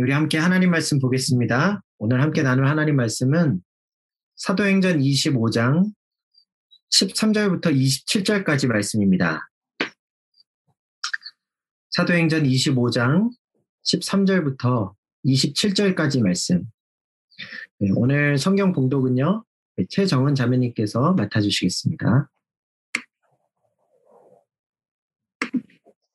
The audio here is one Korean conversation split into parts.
우리 함께 하나님 말씀 보겠습니다. 오늘 함께 나눌 하나님 말씀은 사도행전 25장 13절부터 27절까지 말씀입니다. 사도행전 25장 13절부터 27절까지 말씀. 네, 오늘 성경 봉독은요, 최정은 자매님께서 맡아주시겠습니다.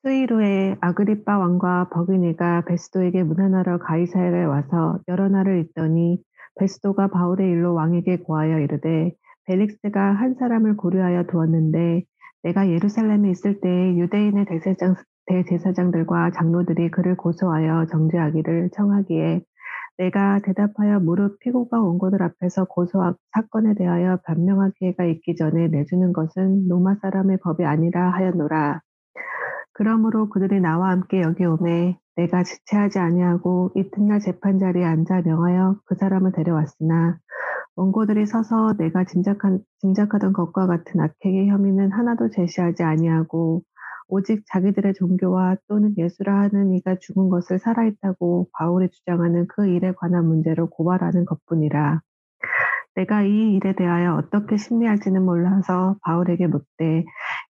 수일 후에 아그리빠 왕과 버기니가 베스도에게 문안하러 가이사야에 와서 여러 날을 있더니 베스도가 바울의 일로 왕에게 고하여 이르되 벨릭스가 한 사람을 고려하여 두었는데 내가 예루살렘에 있을 때 유대인의 대제사장, 대제사장들과 장로들이 그를 고소하여 정죄하기를 청하기에 내가 대답하여 무릎 피고가 원고들 앞에서 고소하 사건에 대하여 변명할 기회가 있기 전에 내주는 것은 로마 사람의 법이 아니라 하였노라. 그러므로 그들이 나와 함께 여기 오매 내가 지체하지 아니하고 이튿날 재판 자리에 앉아 명하여 그 사람을 데려왔으나 원고들이 서서 내가 짐작한, 짐작하던 것과 같은 악행의 혐의는 하나도 제시하지 아니하고 오직 자기들의 종교와 또는 예수라 하는 이가 죽은 것을 살아있다고 바울이 주장하는 그 일에 관한 문제로 고발하는 것뿐이라. 내가 이 일에 대하여 어떻게 심리할지는 몰라서 바울에게 묻되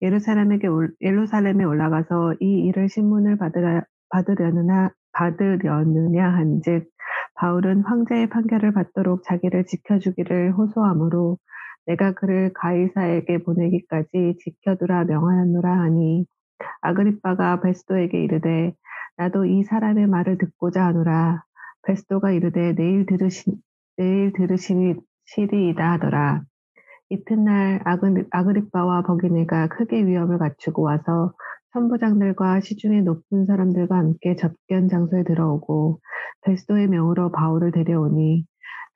예루살렘에게 예루살렘에 올라가서 이 일을 신문을 받으려, 받으려느냐 받으려느냐 한즉 바울은 황제의 판결을 받도록 자기를 지켜주기를 호소하므로 내가 그를 가이사에게 보내기까지 지켜두라 명하였노라 하니 아그리빠가 베스도에게 이르되 나도 이 사람의 말을 듣고자 하노라 베스도가 이르되 내일 들으시 내일 들으시니 시리이다 하더라. 이튿날 아그, 아그리빠와 버기네가 크게 위험을 갖추고 와서 선부장들과 시중의 높은 사람들과 함께 접견 장소에 들어오고 베스도의 명으로 바울을 데려오니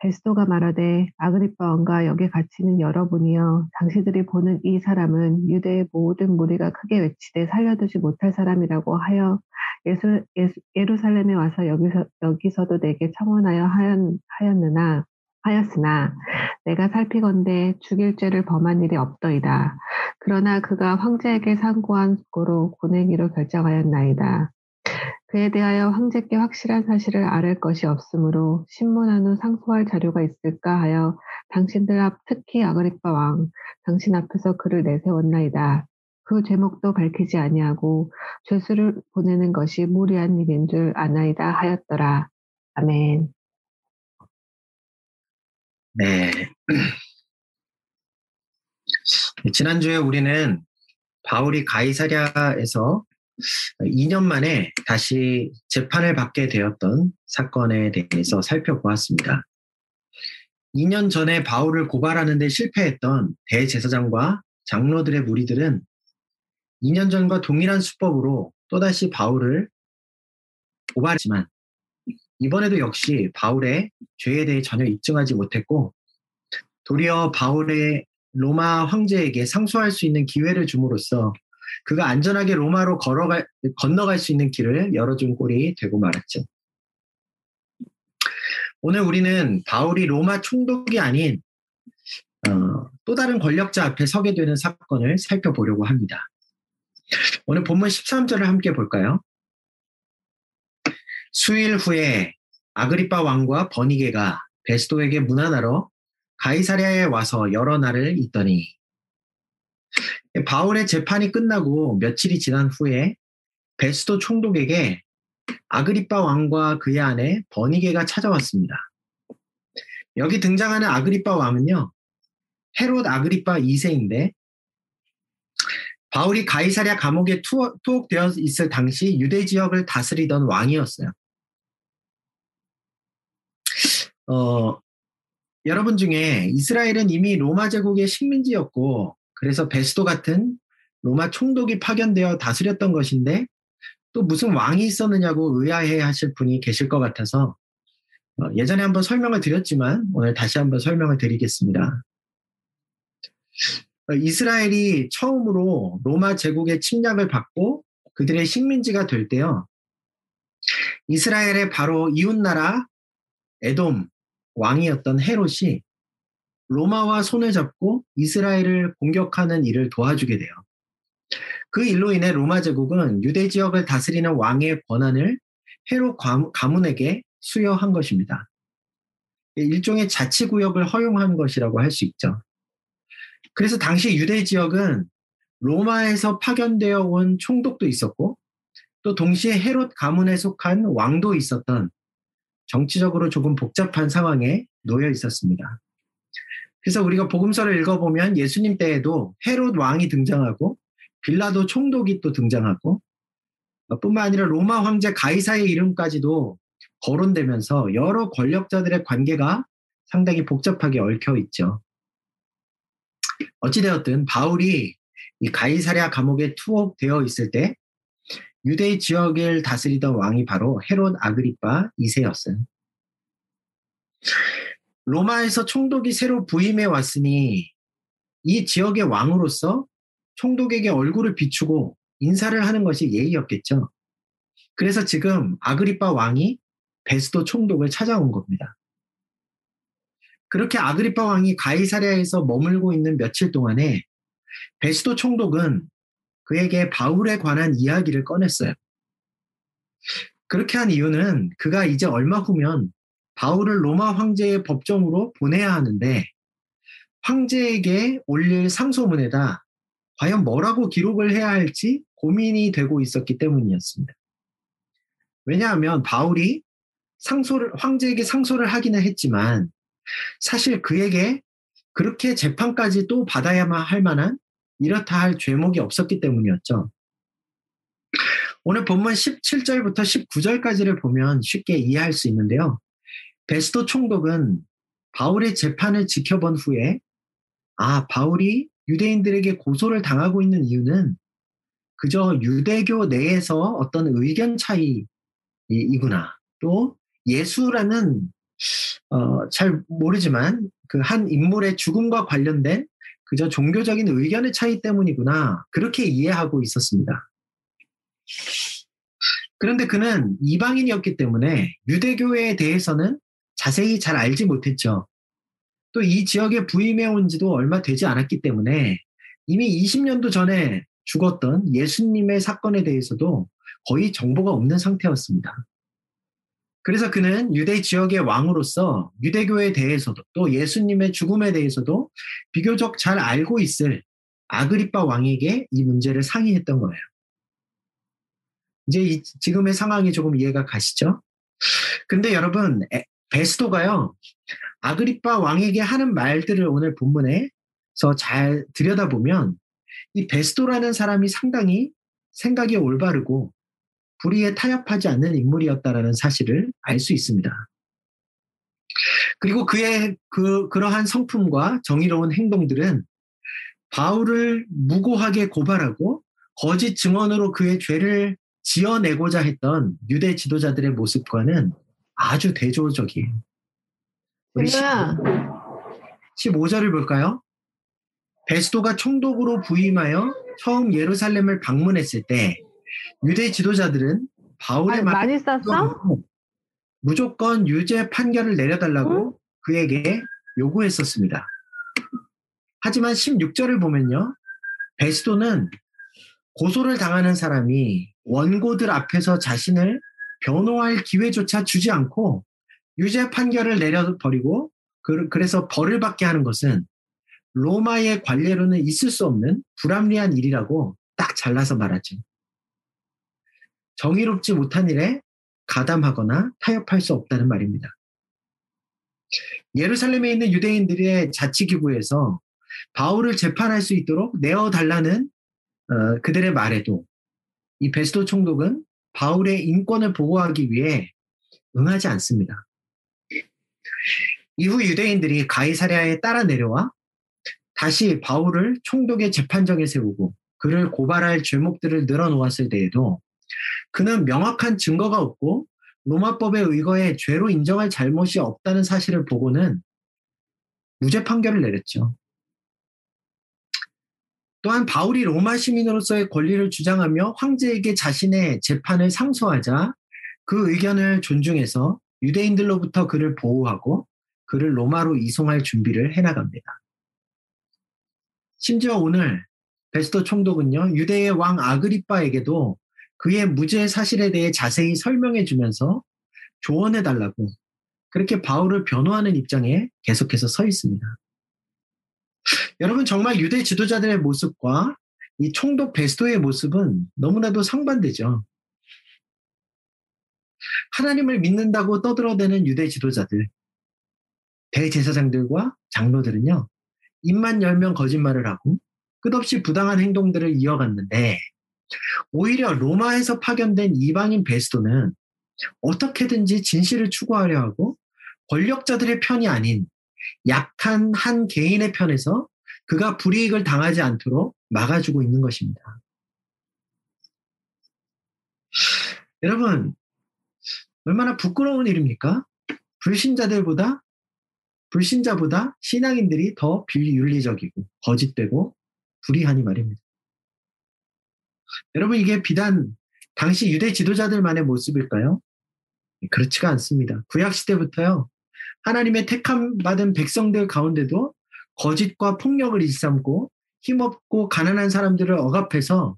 베스도가 말하되 아그리빠 왕과 여기 갇히는 여러분이여 당신들이 보는 이 사람은 유대의 모든 무리가 크게 외치되 살려두지 못할 사람이라고 하여 예수, 예수, 예루살렘에 와서 여기서, 여기서도 내게 청원하여 하였, 하였느나 하였으나 내가 살피건대 죽일 죄를 범한 일이 없더이다. 그러나 그가 황제에게 상고한 고로 보내기로 결정하였나이다. 그에 대하여 황제께 확실한 사실을 아를 것이 없으므로 신문한 후 상소할 자료가 있을까 하여 당신들 앞 특히 아그리파 왕 당신 앞에서 그를 내세웠나이다. 그 제목도 밝히지 아니하고 죄수를 보내는 것이 무리한 일인 줄 아나이다 하였더라. 아멘. 네. 지난주에 우리는 바울이 가이사랴에서 2년 만에 다시 재판을 받게 되었던 사건에 대해서 살펴보았습니다. 2년 전에 바울을 고발하는데 실패했던 대제사장과 장로들의 무리들은 2년 전과 동일한 수법으로 또다시 바울을 고발했지만 이번에도 역시 바울의 죄에 대해 전혀 입증하지 못했고 도리어 바울의 로마 황제에게 상소할 수 있는 기회를 줌으로써 그가 안전하게 로마로 걸어갈, 건너갈 수 있는 길을 열어준 꼴이 되고 말았죠. 오늘 우리는 바울이 로마 총독이 아닌 어, 또 다른 권력자 앞에 서게 되는 사건을 살펴보려고 합니다. 오늘 본문 13절을 함께 볼까요? 수일 후에 아그리파 왕과 버니게가 베스도에게 문안하러 가이사랴에 와서 여러 날을 있더니 바울의 재판이 끝나고 며칠이 지난 후에 베스도 총독에게 아그리파 왕과 그의 아내 버니게가 찾아왔습니다. 여기 등장하는 아그리파 왕은요, 헤롯 아그리파 2세인데 바울이 가이사랴 감옥에 투옥되어 있을 당시 유대 지역을 다스리던 왕이었어요. 어, 여러분 중에 이스라엘은 이미 로마 제국의 식민지였고 그래서 베스도 같은 로마 총독이 파견되어 다스렸던 것인데 또 무슨 왕이 있었느냐고 의아해 하실 분이 계실 것 같아서 어, 예전에 한번 설명을 드렸지만 오늘 다시 한번 설명을 드리겠습니다. 어, 이스라엘이 처음으로 로마 제국의 침략을 받고 그들의 식민지가 될 때요. 이스라엘의 바로 이웃나라 에돔 왕이었던 헤롯이 로마와 손을 잡고 이스라엘을 공격하는 일을 도와주게 돼요. 그 일로 인해 로마 제국은 유대 지역을 다스리는 왕의 권한을 헤롯 가문에게 수여한 것입니다. 일종의 자치구역을 허용한 것이라고 할 수 있죠. 그래서 당시 유대 지역은 로마에서 파견되어 온 총독도 있었고 또 동시에 헤롯 가문에 속한 왕도 있었던 정치적으로 조금 복잡한 상황에 놓여 있었습니다. 그래서 우리가 복음서를 읽어보면 예수님 때에도 헤롯 왕이 등장하고 빌라도 총독이 또 등장하고 뿐만 아니라 로마 황제 가이사의 이름까지도 거론되면서 여러 권력자들의 관계가 상당히 복잡하게 얽혀 있죠. 어찌되었든 바울이 이 가이사랴 감옥에 투옥되어 있을 때 유대 지역을 다스리던 왕이 바로 헤롯 아그리파 2세였어요. 로마에서 총독이 새로 부임해 왔으니 이 지역의 왕으로서 총독에게 얼굴을 비추고 인사를 하는 것이 예의였겠죠. 그래서 지금 아그리파 왕이 베스도 총독을 찾아온 겁니다. 그렇게 아그리파 왕이 가이사랴에서 머물고 있는 며칠 동안에 베스도 총독은 그에게 바울에 관한 이야기를 꺼냈어요. 그렇게 한 이유는 그가 이제 얼마 후면 바울을 로마 황제의 법정으로 보내야 하는데 황제에게 올릴 상소문에다 과연 뭐라고 기록을 해야 할지 고민이 되고 있었기 때문이었습니다. 왜냐하면 바울이 상소를 황제에게 상소를 하기는 했지만 사실 그에게 그렇게 재판까지 또 받아야만 할 만한 이렇다 할 죄목이 없었기 때문이었죠. 오늘 본문 17절부터 19절까지를 보면 쉽게 이해할 수 있는데요. 베스도 총독은 바울의 재판을 지켜본 후에 아, 바울이 유대인들에게 고소를 당하고 있는 이유는 그저 유대교 내에서 어떤 의견 차이이구나. 또 예수라는 어, 잘 모르지만 그 한 인물의 죽음과 관련된 그저 종교적인 의견의 차이 때문이구나. 그렇게 이해하고 있었습니다. 그런데 그는 이방인이었기 때문에 유대교에 대해서는 자세히 잘 알지 못했죠. 또 이 지역에 부임해 온 지도 얼마 되지 않았기 때문에 이미 20년도 전에 죽었던 예수님의 사건에 대해서도 거의 정보가 없는 상태였습니다. 그래서 그는 유대 지역의 왕으로서 유대교에 대해서도 또 예수님의 죽음에 대해서도 비교적 잘 알고 있을 아그리파 왕에게 이 문제를 상의했던 거예요. 이제 이, 지금의 상황이 조금 이해가 가시죠? 근데 여러분, 에, 베스도가요, 아그리파 왕에게 하는 말들을 오늘 본문에서 잘 들여다보면 이 베스도라는 사람이 상당히 생각이 올바르고 불의에 타협하지 않는 인물이었다라는 사실을 알 수 있습니다. 그리고 그의 그 그러한 성품과 정의로운 행동들은 바울을 무고하게 고발하고 거짓 증언으로 그의 죄를 지어내고자 했던 유대 지도자들의 모습과는 아주 대조적이에요. 우리 15, 절을 볼까요? 베스도가 총독으로 부임하여 처음 예루살렘을 방문했을 때 유대 지도자들은 바울의 말 많이 썼어? 무조건 유죄 판결을 내려달라고 응? 그에게 요구했었습니다. 하지만 16절을 보면요. 베스도는 고소를 당하는 사람이 원고들 앞에서 자신을 변호할 기회조차 주지 않고 유죄 판결을 내려버리고 그래서 벌을 받게 하는 것은 로마의 관례로는 있을 수 없는 불합리한 일이라고 딱 잘라서 말하죠. 정의롭지 못한 일에 가담하거나 타협할 수 없다는 말입니다. 예루살렘에 있는 유대인들의 자치기구에서 바울을 재판할 수 있도록 내어달라는 어, 그들의 말에도 이 베스도 총독은 바울의 인권을 보호하기 위해 응하지 않습니다. 이후 유대인들이 가이사랴에 따라 내려와 다시 바울을 총독의 재판정에 세우고 그를 고발할 죄목들을 늘어놓았을 때에도 그는 명확한 증거가 없고 로마법에 의거해 죄로 인정할 잘못이 없다는 사실을 보고는 무죄 판결을 내렸죠. 또한 바울이 로마 시민으로서의 권리를 주장하며 황제에게 자신의 재판을 상소하자 그 의견을 존중해서 유대인들로부터 그를 보호하고 그를 로마로 이송할 준비를 해나갑니다. 심지어 오늘 베스토 총독은요, 유대의 왕 아그리빠에게도 그의 무죄 사실에 대해 자세히 설명해 주면서 조언해 달라고 그렇게 바울을 변호하는 입장에 계속해서 서 있습니다. 여러분 정말 유대 지도자들의 모습과 이 총독 베스도의 모습은 너무나도 상반되죠. 하나님을 믿는다고 떠들어대는 유대 지도자들, 대제사장들과 장로들은요, 입만 열면 거짓말을 하고 끝없이 부당한 행동들을 이어갔는데, 오히려 로마에서 파견된 이방인 베스도는 어떻게든지 진실을 추구하려 하고 권력자들의 편이 아닌 약한 한 개인의 편에서 그가 불이익을 당하지 않도록 막아주고 있는 것입니다. 여러분, 얼마나 부끄러운 일입니까? 불신자들보다, 불신자보다 신앙인들이 더 비윤리적이고 거짓되고 불의하니 말입니다. 여러분, 이게 비단 당시 유대 지도자들만의 모습일까요? 그렇지가 않습니다. 구약 시대부터요, 하나님의 택함 받은 백성들 가운데도 거짓과 폭력을 일삼고 힘없고 가난한 사람들을 억압해서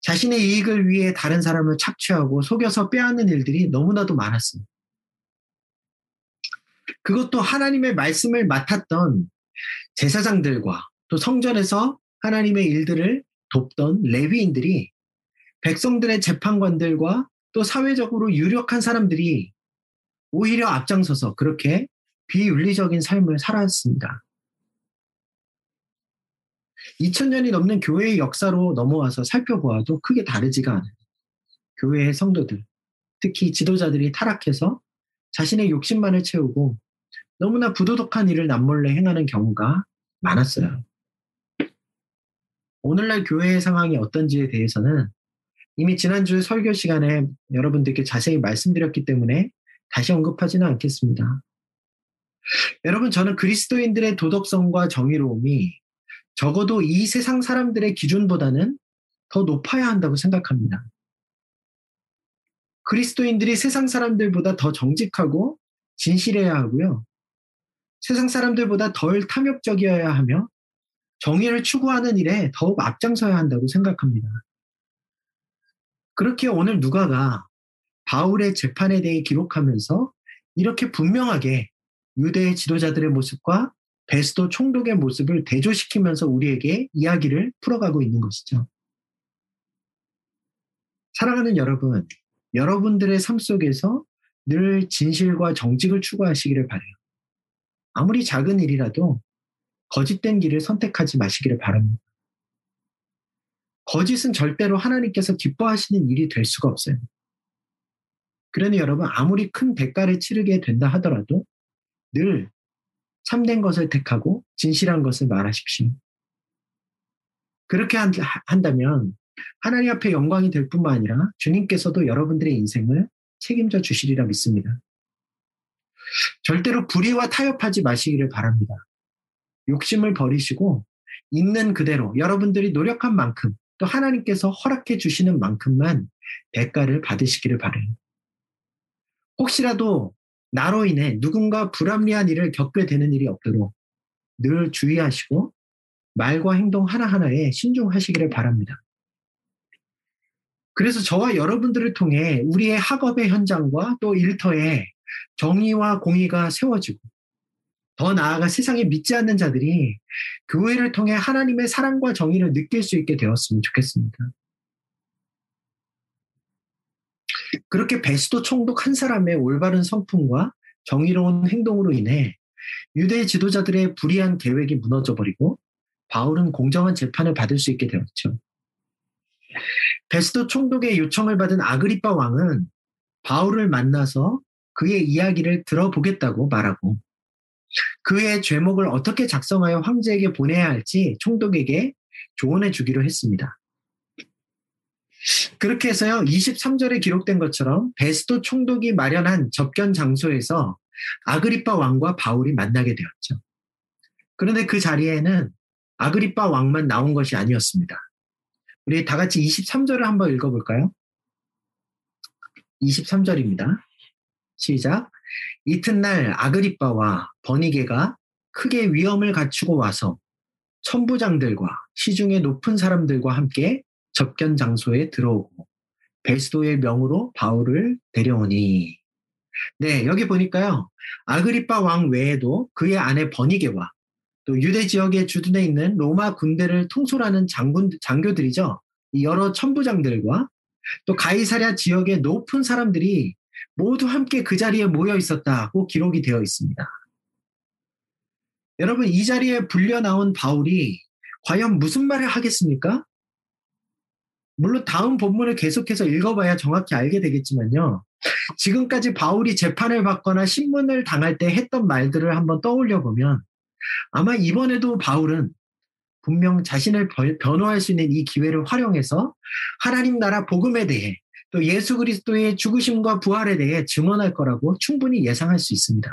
자신의 이익을 위해 다른 사람을 착취하고 속여서 빼앗는 일들이 너무나도 많았습니다. 그것도 하나님의 말씀을 맡았던 제사장들과 또 성전에서 하나님의 일들을 돕던 레위인들이 백성들의 재판관들과 또 사회적으로 유력한 사람들이 오히려 앞장서서 그렇게 비윤리적인 삶을 살았습니다. 2000년이 넘는 교회의 역사로 넘어와서 살펴보아도 크게 다르지가 않아요. 교회의 성도들, 특히 지도자들이 타락해서 자신의 욕심만을 채우고 너무나 부도덕한 일을 남몰래 행하는 경우가 많았어요. 오늘날 교회의 상황이 어떤지에 대해서는 이미 지난주 설교 시간에 여러분들께 자세히 말씀드렸기 때문에 다시 언급하지는 않겠습니다. 여러분, 저는 그리스도인들의 도덕성과 정의로움이 적어도 이 세상 사람들의 기준보다는 더 높아야 한다고 생각합니다. 그리스도인들이 세상 사람들보다 더 정직하고 진실해야 하고요. 세상 사람들보다 덜 탐욕적이어야 하며 정의를 추구하는 일에 더욱 앞장서야 한다고 생각합니다. 그렇게 오늘 누가가 바울의 재판에 대해 기록하면서 이렇게 분명하게 유대 지도자들의 모습과 베스도 총독의 모습을 대조시키면서 우리에게 이야기를 풀어가고 있는 것이죠. 사랑하는 여러분, 여러분들의 삶 속에서 늘 진실과 정직을 추구하시기를 바래요. 아무리 작은 일이라도 거짓된 길을 선택하지 마시기를 바랍니다. 거짓은 절대로 하나님께서 기뻐하시는 일이 될 수가 없어요. 그러니 여러분, 아무리 큰 대가를 치르게 된다 하더라도 늘 참된 것을 택하고 진실한 것을 말하십시오. 그렇게 한다면 하나님 앞에 영광이 될 뿐만 아니라 주님께서도 여러분들의 인생을 책임져 주시리라 믿습니다. 절대로 불의와 타협하지 마시기를 바랍니다. 욕심을 버리시고 있는 그대로 여러분들이 노력한 만큼 또 하나님께서 허락해 주시는 만큼만 대가를 받으시기를 바래요. 혹시라도 나로 인해 누군가 불합리한 일을 겪게 되는 일이 없도록 늘 주의하시고 말과 행동 하나하나에 신중하시기를 바랍니다. 그래서 저와 여러분들을 통해 우리의 학업의 현장과 또 일터에 정의와 공의가 세워지고 더 나아가 세상에 믿지 않는 자들이 교회를 통해 하나님의 사랑과 정의를 느낄 수 있게 되었으면 좋겠습니다. 그렇게 베스도 총독 한 사람의 올바른 성품과 정의로운 행동으로 인해 유대 지도자들의 불의한 계획이 무너져 버리고 바울은 공정한 재판을 받을 수 있게 되었죠. 베스도 총독의 요청을 받은 아그리파 왕은 바울을 만나서 그의 이야기를 들어보겠다고 말하고 그의 죄목을 어떻게 작성하여 황제에게 보내야 할지 총독에게 조언해 주기로 했습니다. 그렇게 해서요, 23절에 기록된 것처럼 베스도 총독이 마련한 접견 장소에서 아그리파 왕과 바울이 만나게 되었죠. 그런데 그 자리에는 아그리파 왕만 나온 것이 아니었습니다. 우리 다 같이 23절을 한번 읽어볼까요? 23절입니다. 시작. 이튿날 아그리파와 버니게가 크게 위험을 갖추고 와서 천부장들과 시중의 높은 사람들과 함께 접견 장소에 들어오고 베스도의 명으로 바울을 데려오니. 네, 여기 보니까요. 아그리파 왕 외에도 그의 아내 버니게와 또 유대 지역에 주둔해 있는 로마 군대를 통솔하는 장군, 장교들이죠. 여러 천부장들과 또 가이사랴 지역의 높은 사람들이 모두 함께 그 자리에 모여 있었다고 기록이 되어 있습니다. 여러분, 이 자리에 불려 나온 바울이 과연 무슨 말을 하겠습니까? 물론 다음 본문을 계속해서 읽어봐야 정확히 알게 되겠지만요. 지금까지 바울이 재판을 받거나 신문을 당할 때 했던 말들을 한번 떠올려 보면 아마 이번에도 바울은 분명 자신을 변호할 수 있는 이 기회를 활용해서 하나님 나라 복음에 대해 또 예수 그리스도의 죽으심과 부활에 대해 증언할 거라고 충분히 예상할 수 있습니다.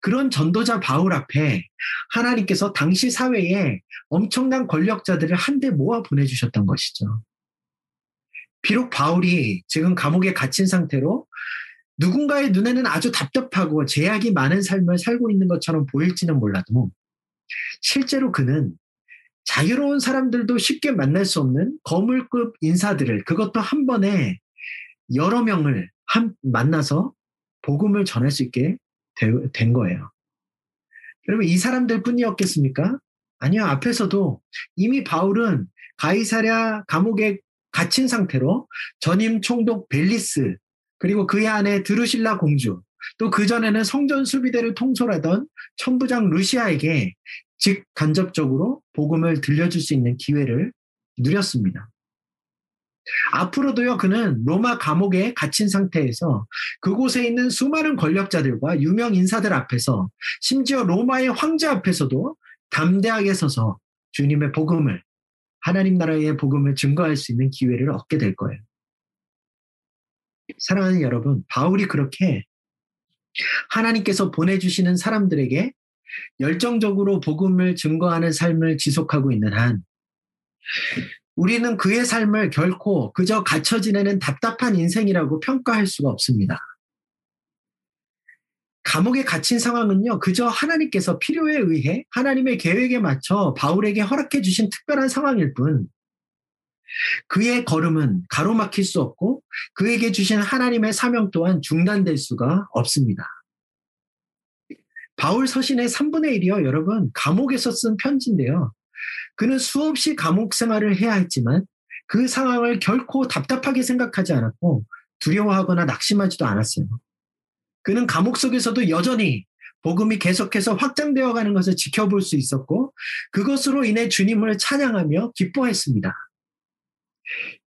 그런 전도자 바울 앞에 하나님께서 당시 사회에 엄청난 권력자들을 한데 모아 보내주셨던 것이죠. 비록 바울이 지금 감옥에 갇힌 상태로 누군가의 눈에는 아주 답답하고 제약이 많은 삶을 살고 있는 것처럼 보일지는 몰라도 실제로 그는 자유로운 사람들도 쉽게 만날 수 없는 거물급 인사들을 그것도 한 번에 여러 명을 한, 만나서 복음을 전할 수 있게 되, 된 거예요. 여러분 이 사람들 뿐이었겠습니까? 아니요 앞에서도 이미 바울은 가이사랴 감옥에 갇힌 상태로 전임 총독 벨리스 그리고 그의 아내 드루실라 공주 또 그전에는 성전 수비대를 통솔하던 천부장 루시아에게 즉 간접적으로 복음을 들려줄 수 있는 기회를 누렸습니다. 앞으로도요, 그는 로마 감옥에 갇힌 상태에서 그곳에 있는 수많은 권력자들과 유명 인사들 앞에서 심지어 로마의 황제 앞에서도 담대하게 서서 주님의 복음을, 하나님 나라의 복음을 증거할 수 있는 기회를 얻게 될 거예요. 사랑하는 여러분, 바울이 그렇게 하나님께서 보내주시는 사람들에게 열정적으로 복음을 증거하는 삶을 지속하고 있는 한 우리는 그의 삶을 결코 그저 갇혀 지내는 답답한 인생이라고 평가할 수가 없습니다. 감옥에 갇힌 상황은요, 그저 하나님께서 필요에 의해 하나님의 계획에 맞춰 바울에게 허락해 주신 특별한 상황일 뿐, 그의 걸음은 가로막힐 수 없고, 그에게 주신 하나님의 사명 또한 중단될 수가 없습니다. 바울 서신의 3분의 1이요, 여러분, 감옥에서 쓴 편지인데요. 그는 수없이 감옥 생활을 해야 했지만 그 상황을 결코 답답하게 생각하지 않았고 두려워하거나 낙심하지도 않았어요. 그는 감옥 속에서도 여전히 복음이 계속해서 확장되어 가는 것을 지켜볼 수 있었고 그것으로 인해 주님을 찬양하며 기뻐했습니다.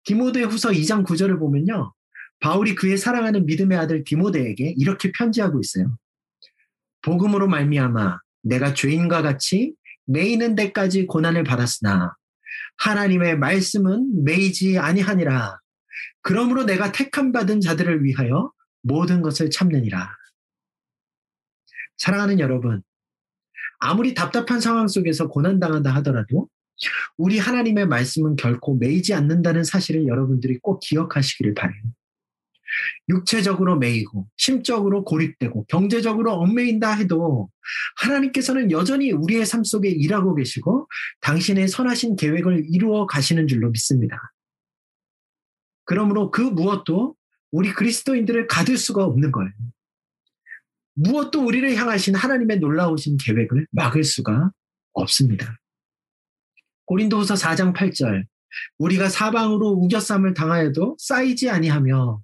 디모데 후서 2장 9절을 보면요. 바울이 그의 사랑하는 믿음의 아들 디모데에게 이렇게 편지하고 있어요. 복음으로 말미암아 내가 죄인과 같이 매이는 데까지 고난을 받았으나 하나님의 말씀은 매이지 아니하니라. 그러므로 내가 택함 받은 자들을 위하여 모든 것을 참느니라. 사랑하는 여러분, 아무리 답답한 상황 속에서 고난당한다 하더라도 우리 하나님의 말씀은 결코 매이지 않는다는 사실을 여러분들이 꼭 기억하시기를 바래요. 육체적으로 매이고 심적으로 고립되고 경제적으로 얽매인다 해도 하나님께서는 여전히 우리의 삶 속에 일하고 계시고 당신의 선하신 계획을 이루어 가시는 줄로 믿습니다. 그러므로 그 무엇도 우리 그리스도인들을 가둘 수가 없는 거예요. 무엇도 우리를 향하신 하나님의 놀라우신 계획을 막을 수가 없습니다. 고린도후서 4장 8절 우리가 사방으로 우겨쌈을 당하여도 쌓이지 아니하며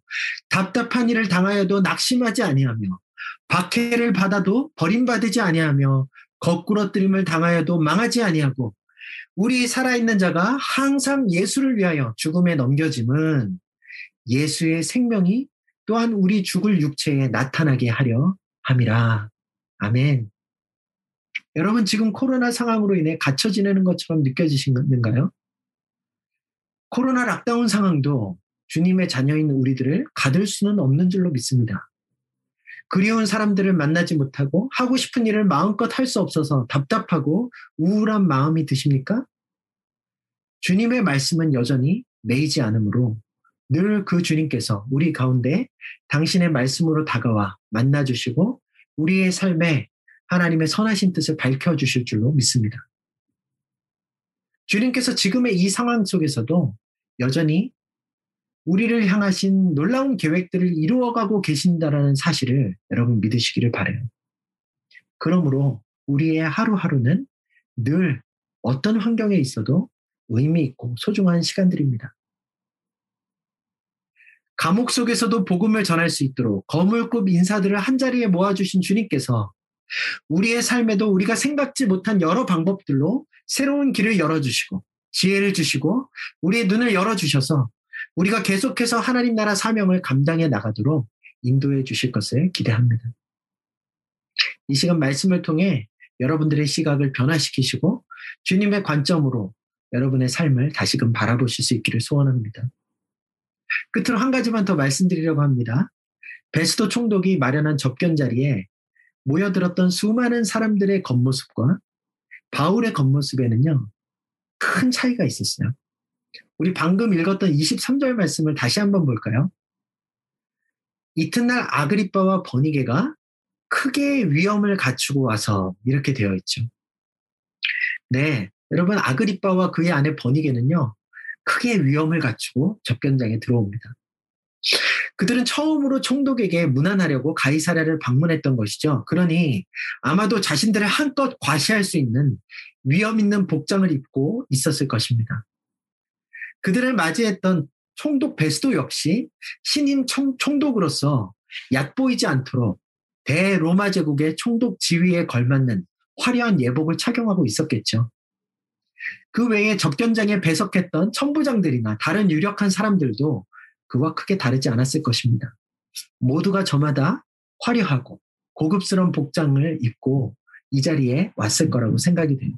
답답한 일을 당하여도 낙심하지 아니하며 박해를 받아도 버림받지 아니하며 거꾸러뜨림을 당하여도 망하지 아니하고 우리 살아있는 자가 항상 예수를 위하여 죽음에 넘겨짐은 예수의 생명이 또한 우리 죽을 육체에 나타나게 하려 함이라. 아멘. 여러분 지금 코로나 상황으로 인해 갇혀 지내는 것처럼 느껴지시는가요? 코로나 락다운 상황도 주님의 자녀인 우리들을 가둘 수는 없는 줄로 믿습니다. 그리운 사람들을 만나지 못하고 하고 싶은 일을 마음껏 할 수 없어서 답답하고 우울한 마음이 드십니까? 주님의 말씀은 여전히 매이지 않으므로 늘 그 주님께서 우리 가운데 당신의 말씀으로 다가와 만나주시고 우리의 삶에 하나님의 선하신 뜻을 밝혀주실 줄로 믿습니다. 주님께서 지금의 이 상황 속에서도 여전히 우리를 향하신 놀라운 계획들을 이루어가고 계신다라는 사실을 여러분 믿으시기를 바래요. 그러므로 우리의 하루하루는 늘 어떤 환경에 있어도 의미 있고 소중한 시간들입니다. 감옥 속에서도 복음을 전할 수 있도록 거물급 인사들을 한자리에 모아주신 주님께서 우리의 삶에도 우리가 생각지 못한 여러 방법들로 새로운 길을 열어주시고 지혜를 주시고 우리의 눈을 열어주셔서 우리가 계속해서 하나님 나라 사명을 감당해 나가도록 인도해 주실 것을 기대합니다. 이 시간 말씀을 통해 여러분들의 시각을 변화시키시고 주님의 관점으로 여러분의 삶을 다시금 바라보실 수 있기를 소원합니다. 끝으로 한 가지만 더 말씀드리려고 합니다. 베스도 총독이 마련한 접견 자리에 모여들었던 수많은 사람들의 겉모습과 바울의 겉모습에는요, 큰 차이가 있었어요. 우리 방금 읽었던 23절 말씀을 다시 한번 볼까요? 이튿날 아그리빠와 버니게가 크게 위험을 갖추고 와서 이렇게 되어 있죠. 네, 여러분 아그리빠와 그의 아내 버니게는요. 크게 위험을 갖추고 접견장에 들어옵니다. 그들은 처음으로 총독에게 문안하려고 가이사랴를 방문했던 것이죠. 그러니 아마도 자신들을 한껏 과시할 수 있는 위험 있는 복장을 입고 있었을 것입니다. 그들을 맞이했던 총독 베스도 역시 신임 총, 총독으로서 얕보이지 않도록 대로마 제국의 총독 지위에 걸맞는 화려한 예복을 착용하고 있었겠죠. 그 외에 접견장에 배석했던 천부장들이나 다른 유력한 사람들도 그와 크게 다르지 않았을 것입니다. 모두가 저마다 화려하고 고급스러운 복장을 입고 이 자리에 왔을 거라고 생각이 돼요.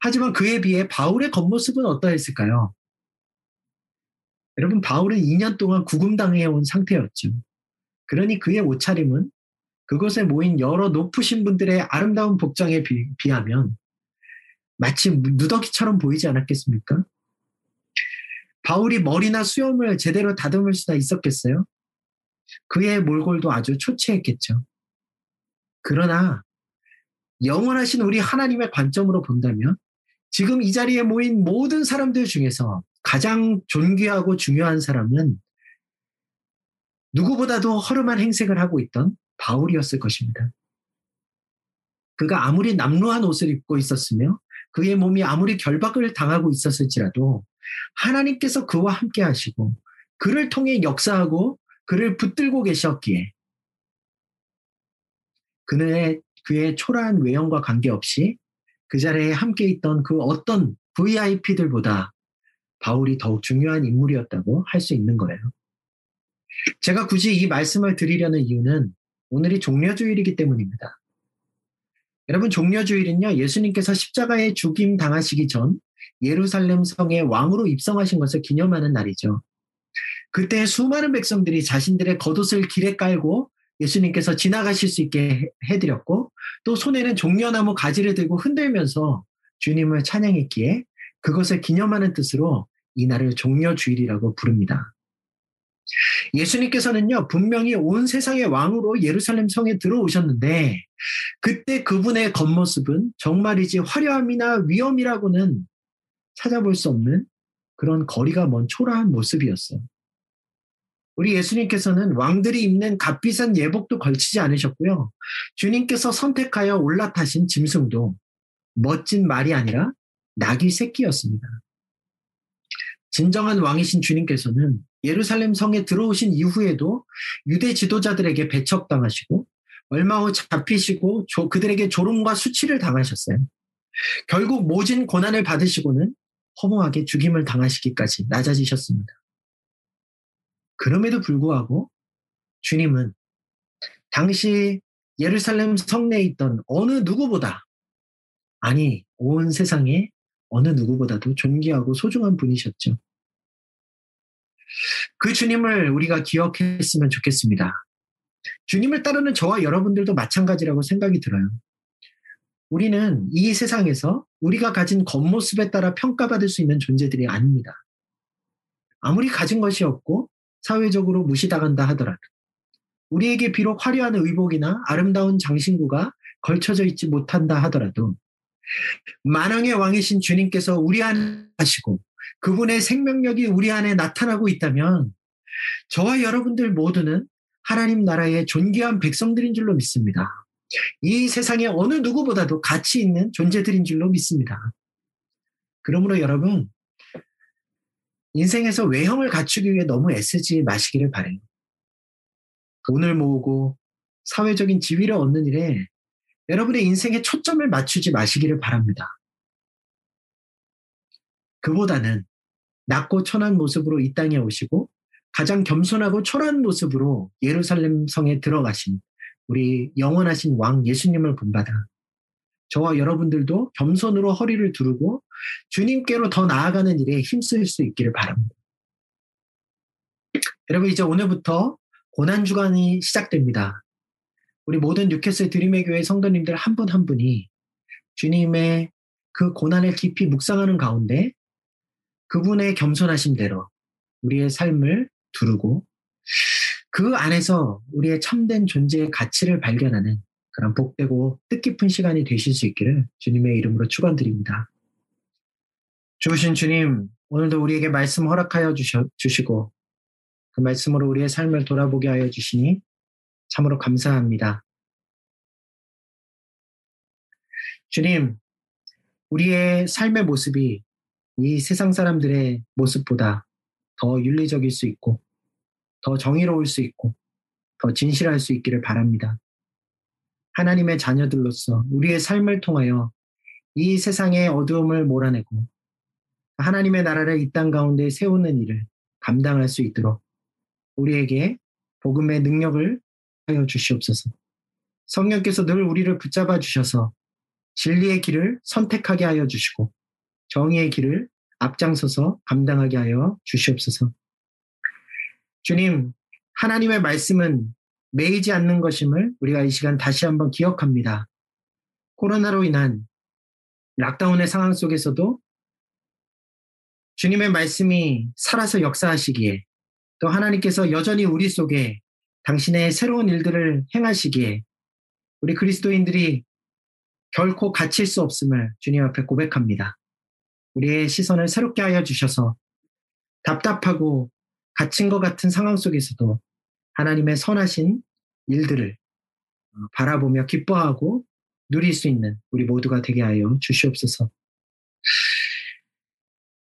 하지만 그에 비해 바울의 겉모습은 어떠했을까요? 여러분, 바울은 2년 동안 구금당해 온 상태였죠. 그러니 그의 옷차림은 그곳에 모인 여러 높으신 분들의 아름다운 복장에 비, 비하면 마치 누더기처럼 보이지 않았겠습니까? 바울이 머리나 수염을 제대로 다듬을 수나 있었겠어요? 그의 몰골도 아주 초췌했겠죠. 그러나 영원하신 우리 하나님의 관점으로 본다면 지금 이 자리에 모인 모든 사람들 중에서 가장 존귀하고 중요한 사람은 누구보다도 허름한 행색을 하고 있던 바울이었을 것입니다. 그가 아무리 남루한 옷을 입고 있었으며 그의 몸이 아무리 결박을 당하고 있었을지라도 하나님께서 그와 함께 하시고 그를 통해 역사하고 그를 붙들고 계셨기에 그의, 그의 초라한 외형과 관계없이 그 자리에 함께 있던 그 어떤 VIP들보다 바울이 더욱 중요한 인물이었다고 할 수 있는 거예요. 제가 굳이 이 말씀을 드리려는 이유는 오늘이 종려주일이기 때문입니다. 여러분 종려주일은요 예수님께서 십자가에 죽임 당하시기 전 예루살렘 성에 왕으로 입성하신 것을 기념하는 날이죠. 그때 수많은 백성들이 자신들의 겉옷을 길에 깔고 예수님께서 지나가실 수 있게 해드렸고 또 손에는 종려나무 가지를 들고 흔들면서 주님을 찬양했기에 그것을 기념하는 뜻으로 이 날을 종려주일이라고 부릅니다. 예수님께서는요, 분명히 온 세상의 왕으로 예루살렘 성에 들어오셨는데, 그때 그분의 겉모습은 정말이지 화려함이나 위험이라고는 찾아볼 수 없는 그런 거리가 먼 초라한 모습이었어요. 우리 예수님께서는 왕들이 입는 값비싼 예복도 걸치지 않으셨고요. 주님께서 선택하여 올라타신 짐승도 멋진 말이 아니라 낙이 새끼였습니다. 진정한 왕이신 주님께서는 예루살렘 성에 들어오신 이후에도 유대 지도자들에게 배척당하시고 얼마 후 잡히시고 조, 그들에게 조롱과 수치를 당하셨어요. 결국 모진 고난을 받으시고는 허무하게 죽임을 당하시기까지 낮아지셨습니다. 그럼에도 불구하고 주님은 당시 예루살렘 성내에 있던 어느 누구보다 아니 온 세상에 어느 누구보다도 존귀하고 소중한 분이셨죠. 그 주님을 우리가 기억했으면 좋겠습니다. 주님을 따르는 저와 여러분들도 마찬가지라고 생각이 들어요. 우리는 이 세상에서 우리가 가진 겉모습에 따라 평가받을 수 있는 존재들이 아닙니다. 아무리 가진 것이 없고 사회적으로 무시당한다 하더라도 우리에게 비록 화려한 의복이나 아름다운 장신구가 걸쳐져 있지 못한다 하더라도 만왕의 왕이신 주님께서 우리 안에 하시고 그분의 생명력이 우리 안에 나타나고 있다면 저와 여러분들 모두는 하나님 나라의 존귀한 백성들인 줄로 믿습니다. 이 세상에 어느 누구보다도 가치 있는 존재들인 줄로 믿습니다. 그러므로 여러분, 인생에서 외형을 갖추기 위해 너무 애쓰지 마시기를 바래요. 돈을 모으고 사회적인 지위를 얻는 일에 여러분의 인생에 초점을 맞추지 마시기를 바랍니다. 그보다는 낮고 천한 모습으로 이 땅에 오시고 가장 겸손하고 초라한 모습으로 예루살렘 성에 들어가신 우리 영원하신 왕 예수님을 본받아 저와 여러분들도 겸손으로 허리를 두르고 주님께로 더 나아가는 일에 힘쓸 수 있기를 바랍니다. 여러분 이제 오늘부터 고난 주간이 시작됩니다. 우리 모든 뉴캐슬 드림의 교회 성도님들 한 분한 한 분이 주님의 그 고난을 깊이 묵상하는 가운데 그분의 겸손하심대로 우리의 삶을 두르고 그 안에서 우리의 참된 존재의 가치를 발견하는 그런 복되고 뜻깊은 시간이 되실 수 있기를 주님의 이름으로 축원드립니다. 주신 주님, 오늘도 우리에게 말씀 허락하여 주셔, 주시고 그 말씀으로 우리의 삶을 돌아보게 하여 주시니 참으로 감사합니다. 주님, 우리의 삶의 모습이 이 세상 사람들의 모습보다 더 윤리적일 수 있고 더 정의로울 수 있고 더 진실할 수 있기를 바랍니다. 하나님의 자녀들로서 우리의 삶을 통하여 이 세상의 어두움을 몰아내고 하나님의 나라를 이 땅 가운데 세우는 일을 감당할 수 있도록 우리에게 복음의 능력을 하여 주시옵소서. 성령께서 늘 우리를 붙잡아 주셔서 진리의 길을 선택하게 하여 주시고 정의의 길을 앞장서서 감당하게 하여 주시옵소서. 주님, 하나님의 말씀은 매이지 않는 것임을 우리가 이 시간 다시 한번 기억합니다. 코로나로 인한 락다운의 상황 속에서도 주님의 말씀이 살아서 역사하시기에 또 하나님께서 여전히 우리 속에 당신의 새로운 일들을 행하시기에 우리 그리스도인들이 결코 갇힐 수 없음을 주님 앞에 고백합니다. 우리의 시선을 새롭게 하여 주셔서 답답하고 갇힌 것 같은 상황 속에서도 하나님의 선하신 일들을 어, 바라보며 기뻐하고 누릴 수 있는 우리 모두가 되게 하여 주시옵소서.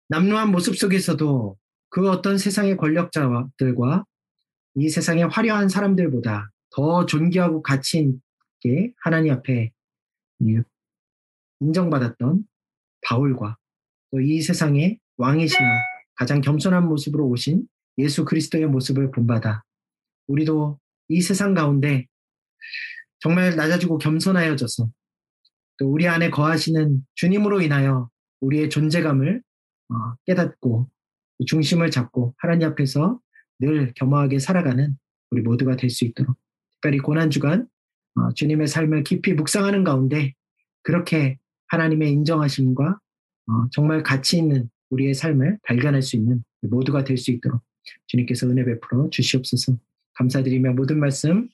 남루한 모습 속에서도 그 어떤 세상의 권력자들과 이 세상의 화려한 사람들보다 더 존귀하고 가치 있게 하나님 앞에 인정받았던 바울과 또 이 세상의 왕이시나 가장 겸손한 모습으로 오신 예수 그리스도의 모습을 본받아 우리도 이 세상 가운데 정말 낮아지고 겸손하여져서 또 우리 안에 거하시는 주님으로 인하여 우리의 존재감을 어, 깨닫고 중심을 잡고 하나님 앞에서 늘 겸허하게 살아가는 우리 모두가 될 수 있도록 특별히 고난 주간 어, 주님의 삶을 깊이 묵상하는 가운데 그렇게 하나님의 인정하심과 어, 정말 가치 있는 우리의 삶을 발견할 수 있는 모두가 될 수 있도록 주님께서 은혜 베풀어 주시옵소서. 감사드리며 모든 말씀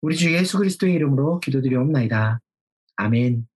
우리 주 예수 그리스도의 이름으로 기도드리옵나이다. 아멘.